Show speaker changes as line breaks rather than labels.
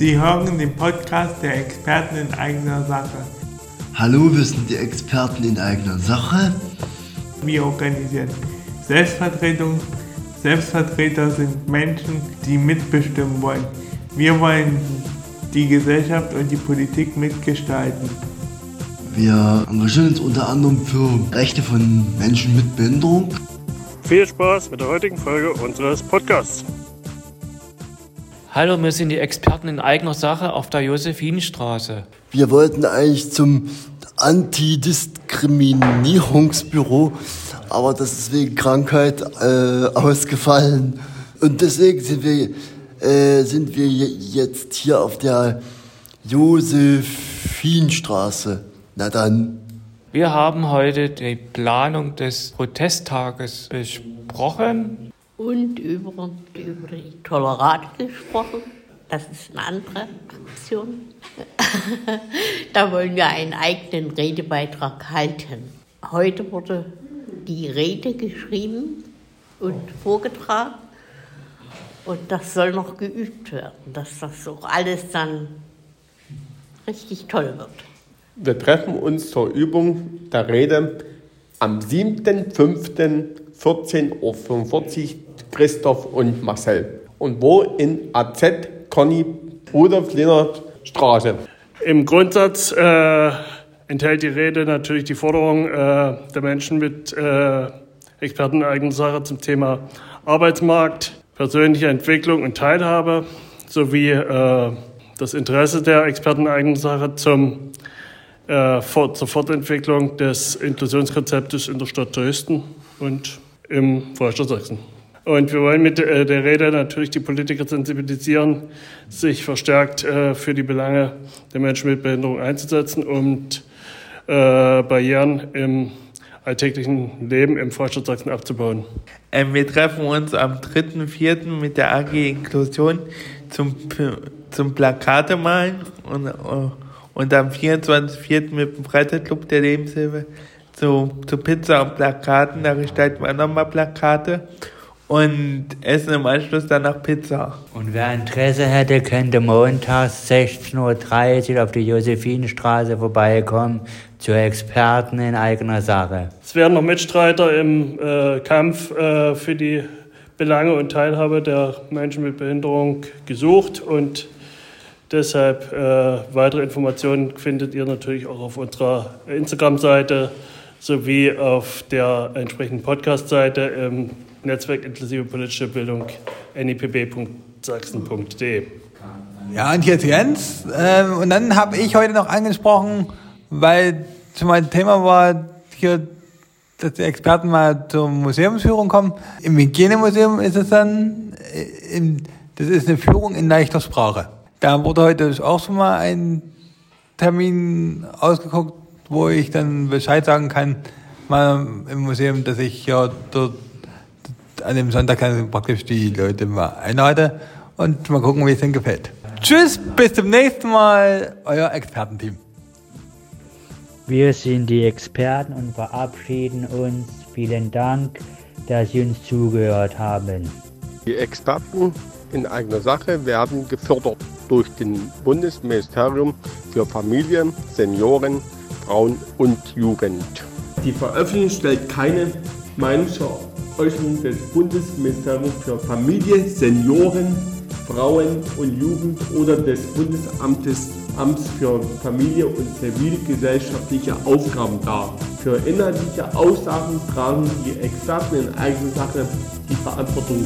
Sie hören den Podcast der Experten in eigener Sache.
Hallo, wir sind die Experten in eigener Sache.
Wir organisieren Selbstvertretung. Selbstvertreter sind Menschen, die mitbestimmen wollen. Wir wollen die Gesellschaft und die Politik mitgestalten.
Wir engagieren uns unter anderem für Rechte von Menschen mit Behinderung.
Viel Spaß mit der heutigen Folge unseres Podcasts.
Hallo, wir sind die Experten in eigener Sache auf der Josephinstraße.
Wir wollten eigentlich zum Antidiskriminierungsbüro, aber das ist wegen Krankheit äh, ausgefallen. Und deswegen sind wir, äh, sind wir jetzt hier auf der Josephinstraße. Na dann.
Wir haben heute die Planung des Protesttages besprochen
und über, über die Tolerate gesprochen. Das ist eine andere Aktion. da wollen wir einen eigenen Redebeitrag halten. Heute wurde die Rede geschrieben und vorgetragen. Und das soll noch geübt werden, dass das auch alles dann richtig toll wird.
Wir treffen uns zur Übung der Rede am 7.5.14.45 Uhr Christoph und Marcel. Und wo in AZ Conny Rudolf Lehnert Straße.
Im Grundsatz äh, enthält die Rede natürlich die Forderung äh, der Menschen mit äh, Experteneigenen Sache zum Thema Arbeitsmarkt, persönliche Entwicklung und Teilhabe sowie äh, das Interesse der Experteneigenen Sache zum, äh, zur Fortentwicklung des Inklusionskonzeptes in der Stadt Dresden und im Freistaat Sachsen. Und wir wollen mit äh, der Rede natürlich die Politiker sensibilisieren, sich verstärkt äh, für die Belange der Menschen mit Behinderung einzusetzen und äh, Barrieren im alltäglichen Leben im Freistaat Sachsen abzubauen.
Ähm, wir treffen uns am 3.4. mit der AG Inklusion zum, zum Plakate malen und, und am 24.4. mit dem Freizeitclub der Lebenshilfe zu, zu Pizza und Plakaten. Da gestalten wir nochmal Plakate und essen im Anschluss dann noch Pizza.
Und wer Interesse hätte, könnte montags 16.30 Uhr auf die Josephinstraße vorbeikommen zu Experten in eigener Sache.
Es werden noch Mitstreiter im äh, Kampf äh, für die Belange und Teilhabe der Menschen mit Behinderung gesucht und deshalb äh, weitere Informationen findet ihr natürlich auch auf unserer Instagram-Seite sowie auf der entsprechenden Podcast-Seite im Netzwerk inklusive politische Bildung nipb.sachsen.de.
Ja, und ist Jens. Ähm, und dann habe ich heute noch angesprochen, weil schon mal ein Thema war, hier, dass die Experten mal zur Museumsführung kommen. Im Hygienemuseum ist es dann, äh, im, das ist eine Führung in leichter Sprache. Da wurde heute auch schon mal ein Termin ausgeguckt, wo ich dann Bescheid sagen kann, mal im Museum, dass ich ja dort an dem Sonntag kann praktisch die Leute mal einlade und mal gucken, wie es ihnen gefällt. Tschüss, bis zum nächsten Mal, euer Expertenteam.
Wir sind die Experten und verabschieden uns. Vielen Dank, dass Sie uns zugehört haben.
Die Experten in eigener Sache werden gefördert durch den Bundesministerium für Familie, Senioren, Frauen und Jugend. Die Veröffentlichung stellt keine Meinungsäußerung des Bundesministeriums für Familie, Senioren, Frauen und Jugend oder des Bundesamtes Amts für Familie und zivilgesellschaftliche Aufgaben dar. Für inhaltliche Aussagen tragen die Experten in eigener Sache die Verantwortung.